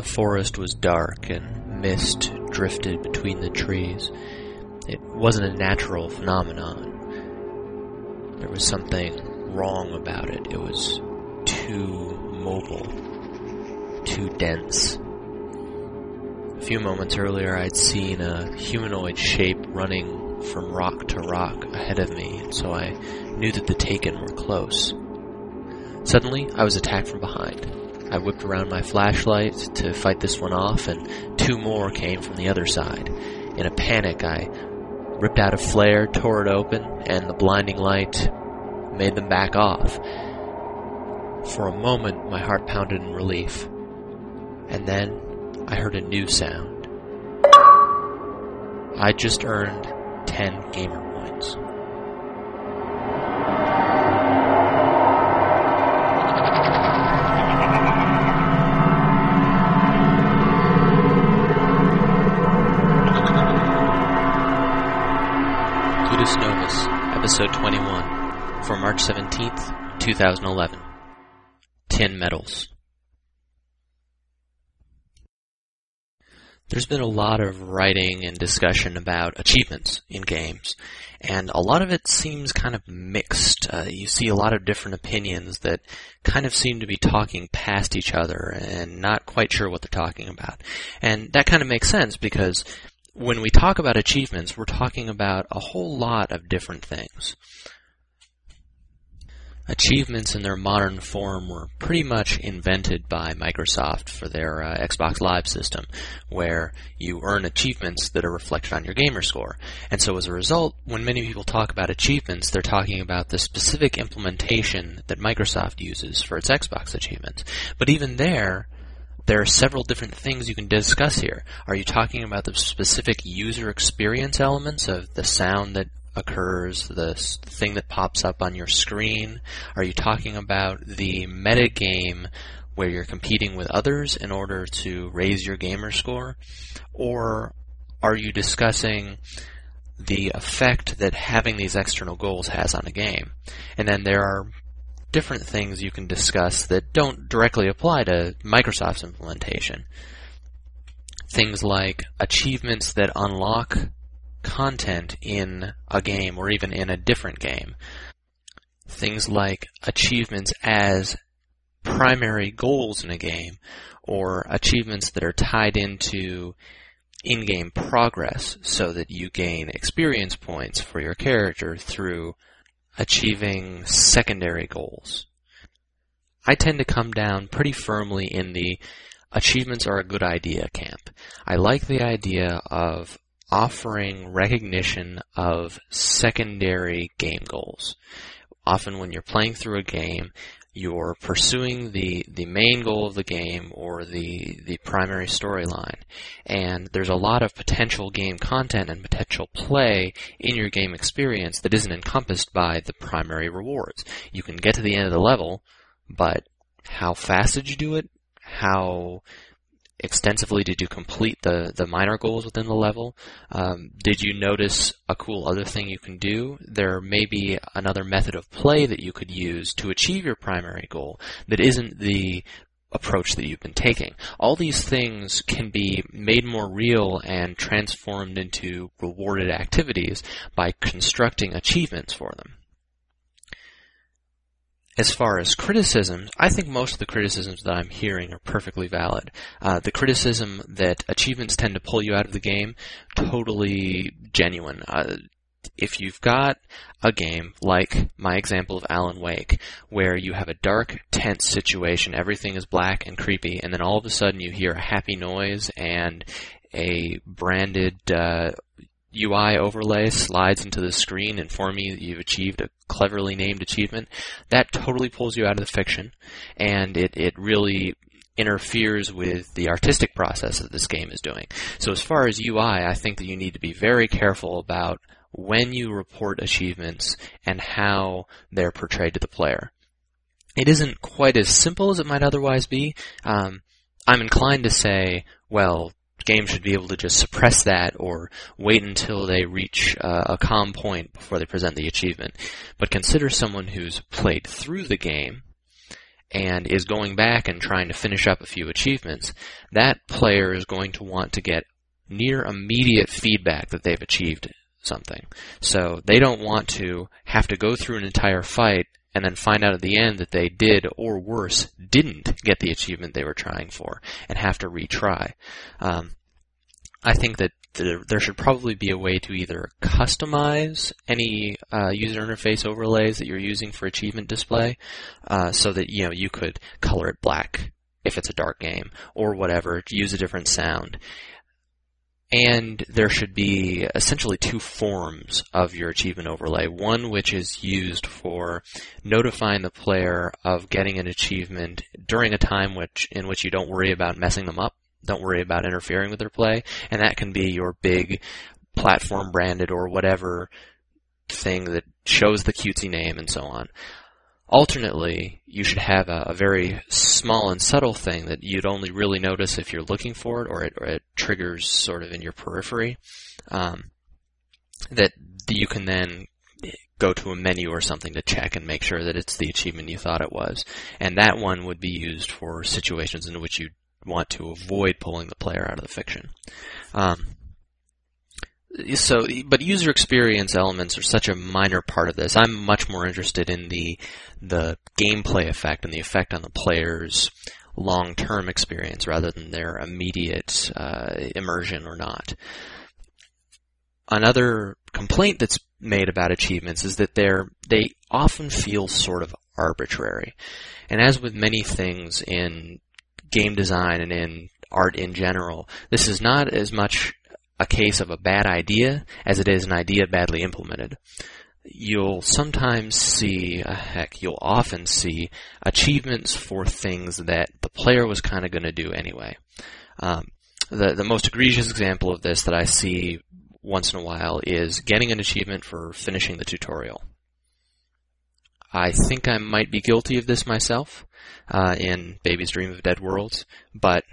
The forest was dark and mist drifted between the trees. It wasn't a natural phenomenon. There was something wrong about it. It was too mobile, too dense. A few moments earlier, I'd seen a humanoid shape running from rock to rock ahead of me, so I knew that the Taken were close. Suddenly, I was attacked from behind. I whipped around my flashlight to fight this one off, and two more came from the other side. In a panic, I ripped out a flare, tore it open, and the blinding light made them back off. For a moment, my heart pounded in relief. And then I heard a new sound. I just earned 10 gamer points. Episode 21, for March 17th, 2011. 10 medals. There's been a lot of writing and discussion about achievements in games, and a lot of it seems kind of mixed. Uh, you see a lot of different opinions that kind of seem to be talking past each other and not quite sure what they're talking about. And that kind of makes sense because when we talk about achievements, we're talking about a whole lot of different things. Achievements in their modern form were pretty much invented by Microsoft for their uh, Xbox Live system, where you earn achievements that are reflected on your gamer score. And so as a result, when many people talk about achievements, they're talking about the specific implementation that Microsoft uses for its Xbox achievements. But even there, there are several different things you can discuss here. Are you talking about the specific user experience elements of the sound that occurs, the thing that pops up on your screen? Are you talking about the metagame where you're competing with others in order to raise your gamer score? Or are you discussing the effect that having these external goals has on a game? And then there are different things you can discuss that don't directly apply to Microsoft's implementation. Things like achievements that unlock content in a game or even in a different game. Things like achievements as primary goals in a game or achievements that are tied into in-game progress so that you gain experience points for your character through achieving secondary goals. I tend to come down pretty firmly in the achievements are a good idea camp. I like the idea of offering recognition of secondary game goals. Often when you're playing through a game, you're pursuing the, the main goal of the game or the, the primary storyline. And there's a lot of potential game content and potential play in your game experience that isn't encompassed by the primary rewards. You can get to the end of the level, but how fast did you do it? How extensively did you complete the, the minor goals within the level? Um, did you notice a cool other thing you can do? There may be another method of play that you could use to achieve your primary goal that isn't the approach that you've been taking. All these things can be made more real and transformed into rewarded activities by constructing achievements for them as far as criticisms, I think most of the criticisms that I'm hearing are perfectly valid. Uh, the criticism that achievements tend to pull you out of the game, totally genuine. Uh, if you've got a game like my example of Alan Wake, where you have a dark, tense situation, everything is black and creepy, and then all of a sudden you hear a happy noise and a branded uh, UI overlay slides into the screen informing you that you've achieved a cleverly named achievement, that totally pulls you out of the fiction, and it, it really interferes with the artistic process that this game is doing. So as far as UI, I think that you need to be very careful about when you report achievements and how they're portrayed to the player. It isn't quite as simple as it might otherwise be. Um, I'm inclined to say, well, games should be able to just suppress that or wait until they reach uh, a calm point before they present the achievement. But consider someone who's played through the game and is going back and trying to finish up a few achievements, that player is going to want to get near immediate feedback that they've achieved something. So they don't want to have to go through an entire fight and then find out at the end that they did, or worse, didn't get the achievement they were trying for and have to retry. Um, I think that there, there, should probably be a way to either customize any uh, user interface overlays that you're using for achievement display, uh, so that you know you could color it black if it's a dark game or whatever, use a different sound. And there should be essentially two forms of your achievement overlay. One which is used for notifying the player of getting an achievement during a time which in which you don't worry about messing them up, don't worry about interfering with their play, and that can be your big platform branded or whatever thing that shows the cutesy name and so on. Alternately, you should have a, a, very small and subtle thing that you'd only really notice if you're looking for it or it, or it triggers sort of in your periphery um, that you can then go to a menu or something to check and make sure that it's the achievement you thought it was. And that one would be used for situations in which you want to avoid pulling the player out of the fiction. Um, so, but user experience elements are such a minor part of this. I'm much more interested in the the gameplay effect and the effect on the player's long-term experience rather than their immediate uh, immersion or not. Another complaint that's made about achievements is that they're they often feel sort of arbitrary, and as with many things in game design and in art in general, this is not as much a case of a bad idea as it is an idea badly implemented. You'll sometimes see, uh, heck, you'll often see achievements for things that the player was kind of going to do anyway. Um, the the most egregious example of this that I see once in a while is getting an achievement for finishing the tutorial. I think I might be guilty of this myself uh, in Babies Dream of Dead Worlds, but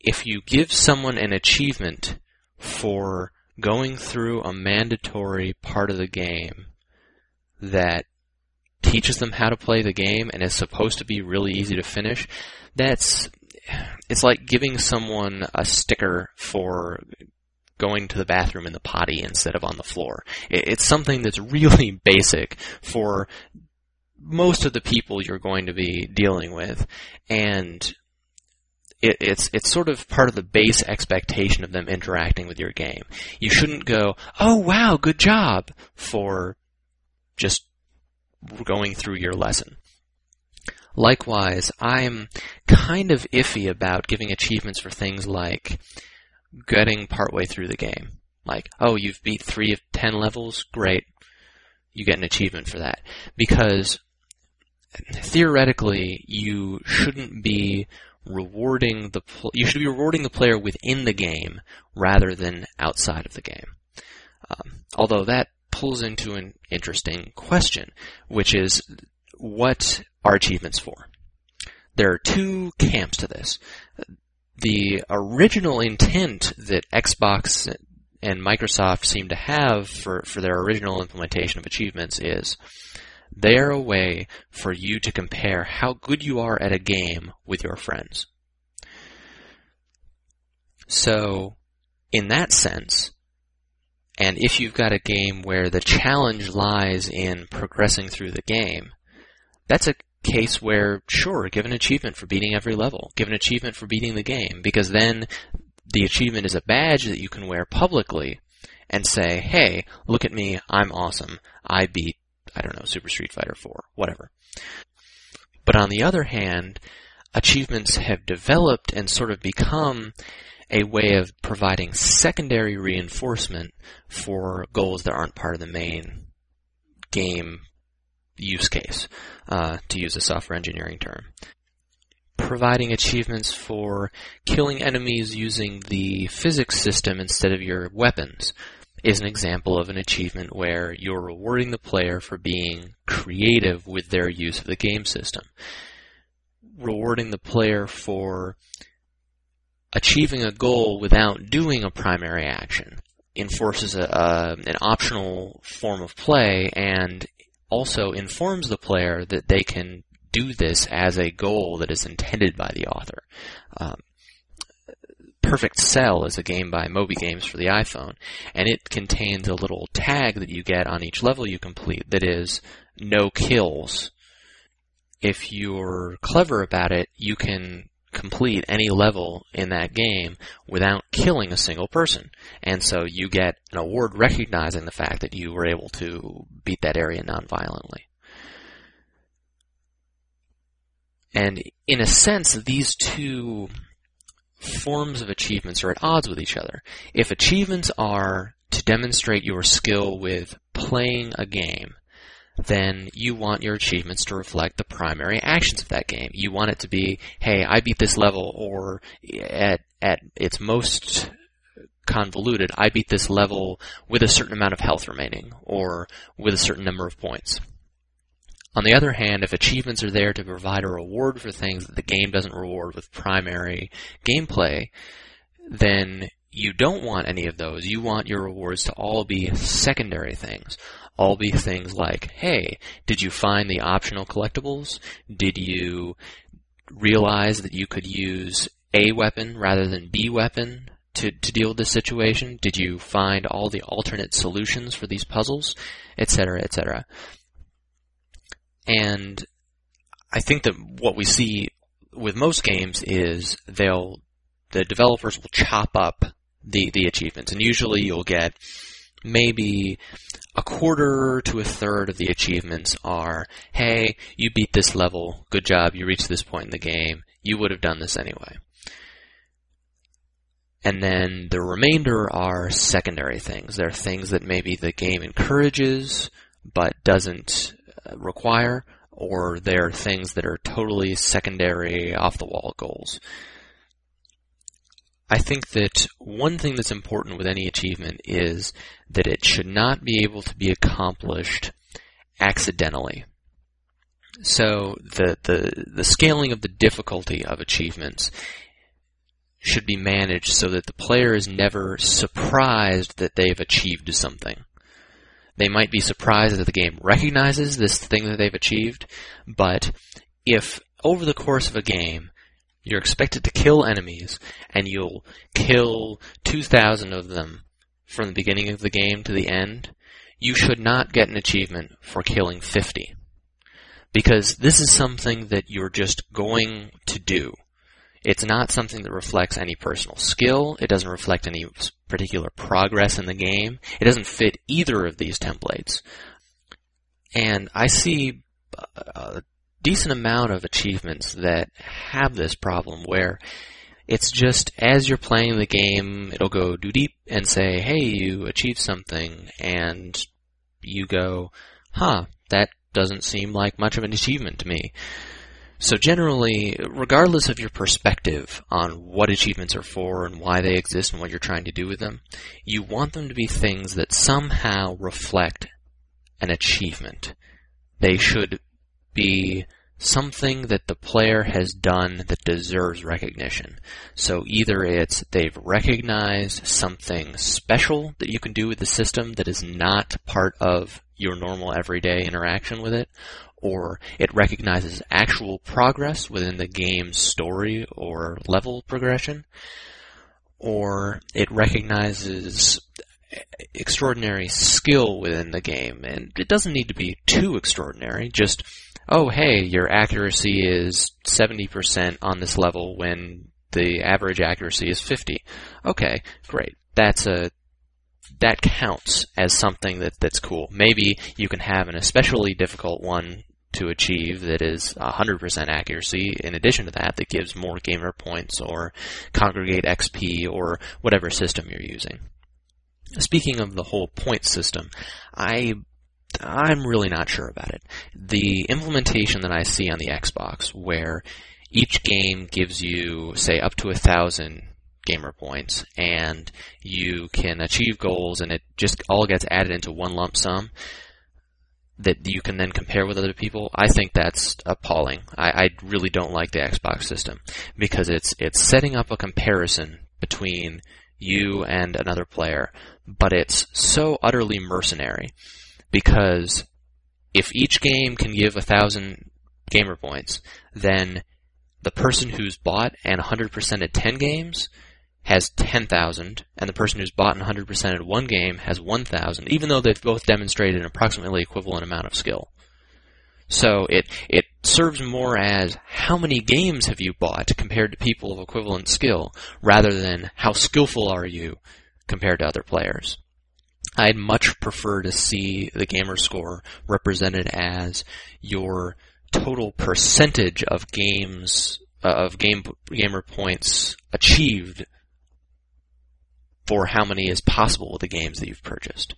if you give someone an achievement for going through a mandatory part of the game that teaches them how to play the game and is supposed to be really easy to finish, that's it's like giving someone a sticker for going to the bathroom in the potty instead of on the floor. It's something that's really basic for most of the people you're going to be dealing with, and it, it's it's sort of part of the base expectation of them interacting with your game. You shouldn't go, "Oh wow, good job," for just going through your lesson. Likewise, I'm kind of iffy about giving achievements for things like getting partway through the game. Like, oh, you've beat three of ten levels? Great. You get an achievement for that. Because theoretically, you shouldn't be rewarding the pl- you should be rewarding the player within the game rather than outside of the game. Um, although that pulls into an interesting question, which is what are achievements for? There are two camps to this. The original intent that Xbox and Microsoft seem to have for, for their original implementation of achievements is they are a way for you to compare how good you are at a game with your friends. So, in that sense, and if you've got a game where the challenge lies in progressing through the game, that's a case where, sure, give an achievement for beating every level. Give an achievement for beating the game, because then the achievement is a badge that you can wear publicly and say, hey, look at me, I'm awesome. I beat I don't know, Super Street Fighter 4, whatever. But on the other hand, achievements have developed and sort of become a way of providing secondary reinforcement for goals that aren't part of the main game use case, uh, to use a software engineering term. Providing achievements for killing enemies using the physics system instead of your weapons, is an example of an achievement where you're rewarding the player for being creative with their use of the game system. Rewarding the player for achieving a goal without doing a primary action enforces a, an optional form of play and also informs the player that they can do this as a goal that is intended by the author. Um, Perfect Cell is a game by Moby Games for the iPhone, and it contains a little tag that you get on each level you complete that is no kills. If you're clever about it, you can complete any level in that game without killing a single person. And so you get an award recognizing the fact that you were able to beat that area nonviolently. And in a sense, these two forms of achievements are at odds with each other. If achievements are to demonstrate your skill with playing a game, then you want your achievements to reflect the primary actions of that game. You want it to be, hey, I beat this level, or at, at its most convoluted, I beat this level with a certain amount of health remaining, or with a certain number of points. On the other hand, if achievements are there to provide a reward for things that the game doesn't reward with primary gameplay, then you don't want any of those. You want your rewards to all be secondary things. All be things like, hey, did you find the optional collectibles? Did you realize that you could use A weapon rather than B weapon to, to deal with this situation? Did you find all the alternate solutions for these puzzles? Etc., etc. And I think that what we see with most games is they'll the developers will chop up the the achievements, and usually you'll get maybe a quarter to a third of the achievements are, hey, you beat this level, good job, you reached this point in the game, you would have done this anyway. And then the remainder are secondary things. They're things that maybe the game encourages, but doesn't Uh, require, or they're things that are totally secondary, off the wall goals. I think that one thing that's important with any achievement is that it should not be able to be accomplished accidentally. So the, the, the scaling of the difficulty of achievements should be managed so that the player is never surprised that they've achieved something. They might be surprised that the game recognizes this thing that they've achieved, but if over the course of a game you're expected to kill enemies and you'll kill 2,000 of them from the beginning of the game to the end, you should not get an achievement for killing 50. Because this is something that you're just going to do. It's not something that reflects any personal skill. It doesn't reflect any particular progress in the game. It doesn't fit either of these templates. And I see a decent amount of achievements that have this problem where it's just as you're playing the game, it'll go do deep and say, hey, you achieved something, and you go, huh, that doesn't seem like much of an achievement to me. So generally, regardless of your perspective on what achievements are for and why they exist and what you're trying to do with them, you want them to be things that somehow reflect an achievement. They should be something that the player has done that deserves recognition. So either it's they've recognized something special that you can do with the system that is not part of your normal everyday interaction with it, or it recognizes actual progress within the game's story or level progression, or it recognizes extraordinary skill within the game. And it doesn't need to be too extraordinary, just, oh, hey, your accuracy is 70% on this level when the average accuracy is 50. Okay, great. That's a that counts as something that, that's cool. Maybe you can have an especially difficult one to achieve that is 100% accuracy. In addition to that, that gives more gamer points or Kongregate XP or whatever system you're using. Speaking of the whole point system, I I'm really not sure about it. The implementation that I see on the Xbox, where each game gives you, say, up to a thousand gamer points, and you can achieve goals, and it just all gets added into one lump sum that you can then compare with other people, I think that's appalling. I, I really don't like the Xbox system because it's it's setting up a comparison between you and another player, but it's so utterly mercenary because if each game can give a thousand gamer points, then the person who's bought and 100% at 10 games has 10,000, and the person who's bought and 100% at one game has 1,000, even though they've both demonstrated an approximately equivalent amount of skill. So it it serves more as how many games have you bought compared to people of equivalent skill, rather than how skillful are you compared to other players. I'd much prefer to see the gamer score represented as your total percentage of games uh, of game gamer points achieved for how many is possible with the games that you've purchased.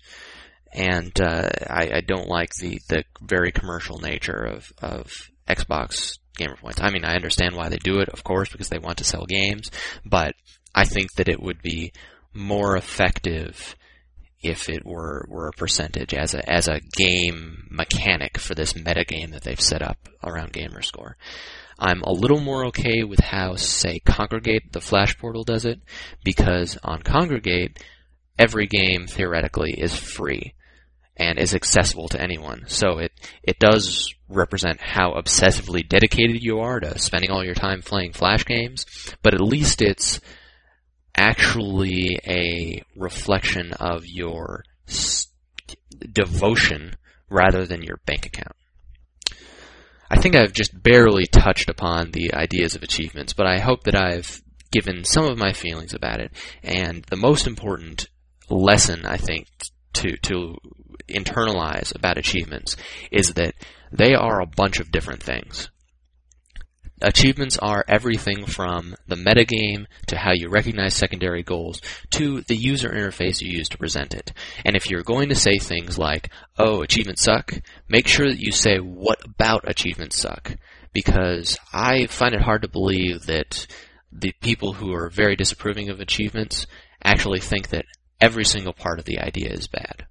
And uh, I, I, don't like the, the very commercial nature of, of Xbox gamer points. I mean, I understand why they do it, of course, because they want to sell games, but I think that it would be more effective if it were, were a percentage as a as a game mechanic for this meta game that they've set up around Gamerscore. I'm a little more okay with how, say, Kongregate, the Flash portal, does it, because on Kongregate, every game theoretically is free and is accessible to anyone. So it, it does represent how obsessively dedicated you are to spending all your time playing Flash games, but at least it's actually a reflection of your devotion rather than your bank account. I think I've just barely touched upon the ideas of achievements, but I hope that I've given some of my feelings about it. And the most important lesson, I think, to, to internalize about achievements is that they are a bunch of different things. Achievements are everything from the metagame to how you recognize secondary goals to the user interface you use to present it. And if you're going to say things like, oh, achievements suck, make sure that you say what about achievements suck. Because I find it hard to believe that the people who are very disapproving of achievements actually think that every single part of the idea is bad.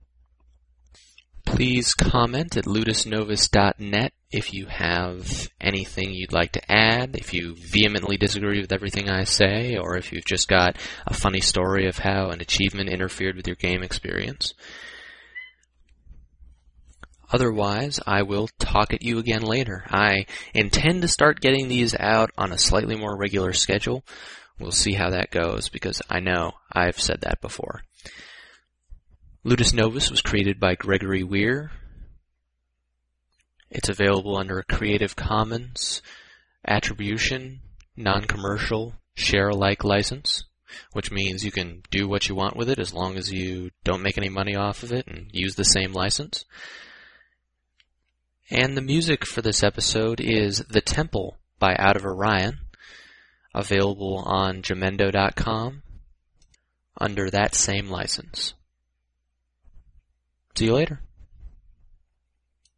Please comment at ludusnovus.net if you have anything you'd like to add, if you vehemently disagree with everything I say, or if you've just got a funny story of how an achievement interfered with your game experience. Otherwise, I will talk at you again later. I intend to start getting these out on a slightly more regular schedule. We'll see how that goes because I know I've said that before. Ludus Novus was created by Gregory Weir. It's available under a Creative Commons Attribution, Non-Commercial, Share-alike license, which means you can do what you want with it as long as you don't make any money off of it and use the same license. And the music for this episode is The Temple by Out of Orion, available on Jamendo.com under that same license. See you later.